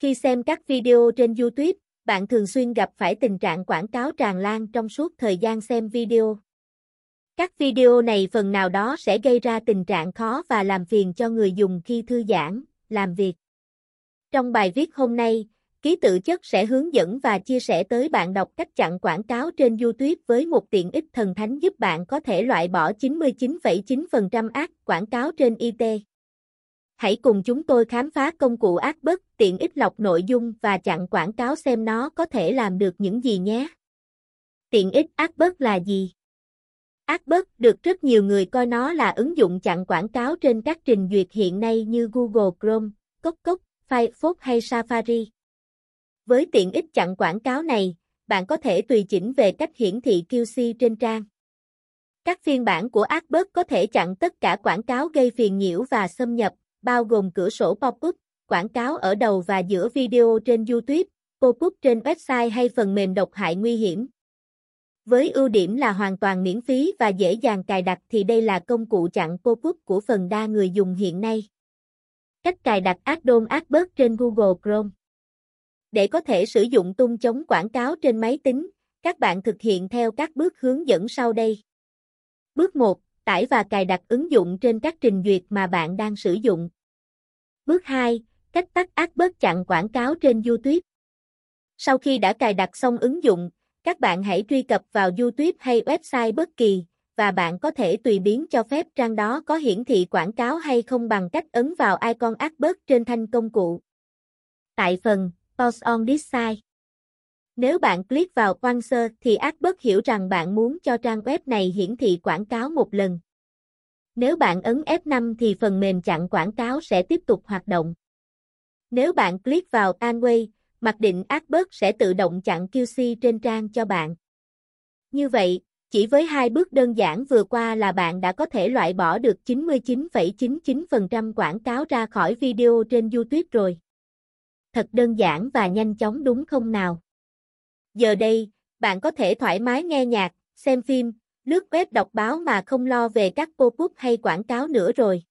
Khi xem các video trên YouTube, bạn thường xuyên gặp phải tình trạng quảng cáo tràn lan trong suốt thời gian xem video. Các video này phần nào đó sẽ gây ra tình trạng khó và làm phiền cho người dùng khi thư giãn, làm việc. Trong bài viết hôm nay, ký tự chất sẽ hướng dẫn và chia sẻ tới bạn đọc cách chặn quảng cáo trên YouTube với một tiện ích thần thánh giúp bạn có thể loại bỏ 99,9% ác quảng cáo trên IT. Hãy cùng chúng tôi khám phá công cụ ác bất, tiện ích lọc nội dung và chặn quảng cáo xem nó có thể làm được những gì nhé. Tiện ích ác bất là gì? Ác bất được rất nhiều người coi nó là ứng dụng chặn quảng cáo trên các trình duyệt hiện nay như Google Chrome, Cốc Cốc, Firefox hay Safari. Với tiện ích chặn quảng cáo này, bạn có thể tùy chỉnh về cách hiển thị QC trên trang. Các phiên bản của Adblock có thể chặn tất cả quảng cáo gây phiền nhiễu và xâm nhập, bao gồm cửa sổ pop-up, quảng cáo ở đầu và giữa video trên YouTube, pop-up trên website hay phần mềm độc hại nguy hiểm. Với ưu điểm là hoàn toàn miễn phí và dễ dàng cài đặt thì đây là công cụ chặn pop-up của phần đa người dùng hiện nay. Cách cài đặt Addon Adblock trên Google Chrome Để có thể sử dụng tung chống quảng cáo trên máy tính, các bạn thực hiện theo các bước hướng dẫn sau đây. Bước 1. Tải và cài đặt ứng dụng trên các trình duyệt mà bạn đang sử dụng. Bước 2. Cách tắt Adblock chặn quảng cáo trên YouTube. Sau khi đã cài đặt xong ứng dụng, các bạn hãy truy cập vào YouTube hay website bất kỳ, và bạn có thể tùy biến cho phép trang đó có hiển thị quảng cáo hay không bằng cách ấn vào icon Adblock trên thanh công cụ. Tại phần Pause on this site. Nếu bạn click vào Answer thì Adblock hiểu rằng bạn muốn cho trang web này hiển thị quảng cáo một lần. Nếu bạn ấn F5 thì phần mềm chặn quảng cáo sẽ tiếp tục hoạt động. Nếu bạn click vào Anway, mặc định Adblock sẽ tự động chặn QC trên trang cho bạn. Như vậy, chỉ với hai bước đơn giản vừa qua là bạn đã có thể loại bỏ được 99,99% quảng cáo ra khỏi video trên YouTube rồi. Thật đơn giản và nhanh chóng đúng không nào? Giờ đây, bạn có thể thoải mái nghe nhạc, xem phim, lướt web đọc báo mà không lo về các pop-up hay quảng cáo nữa rồi.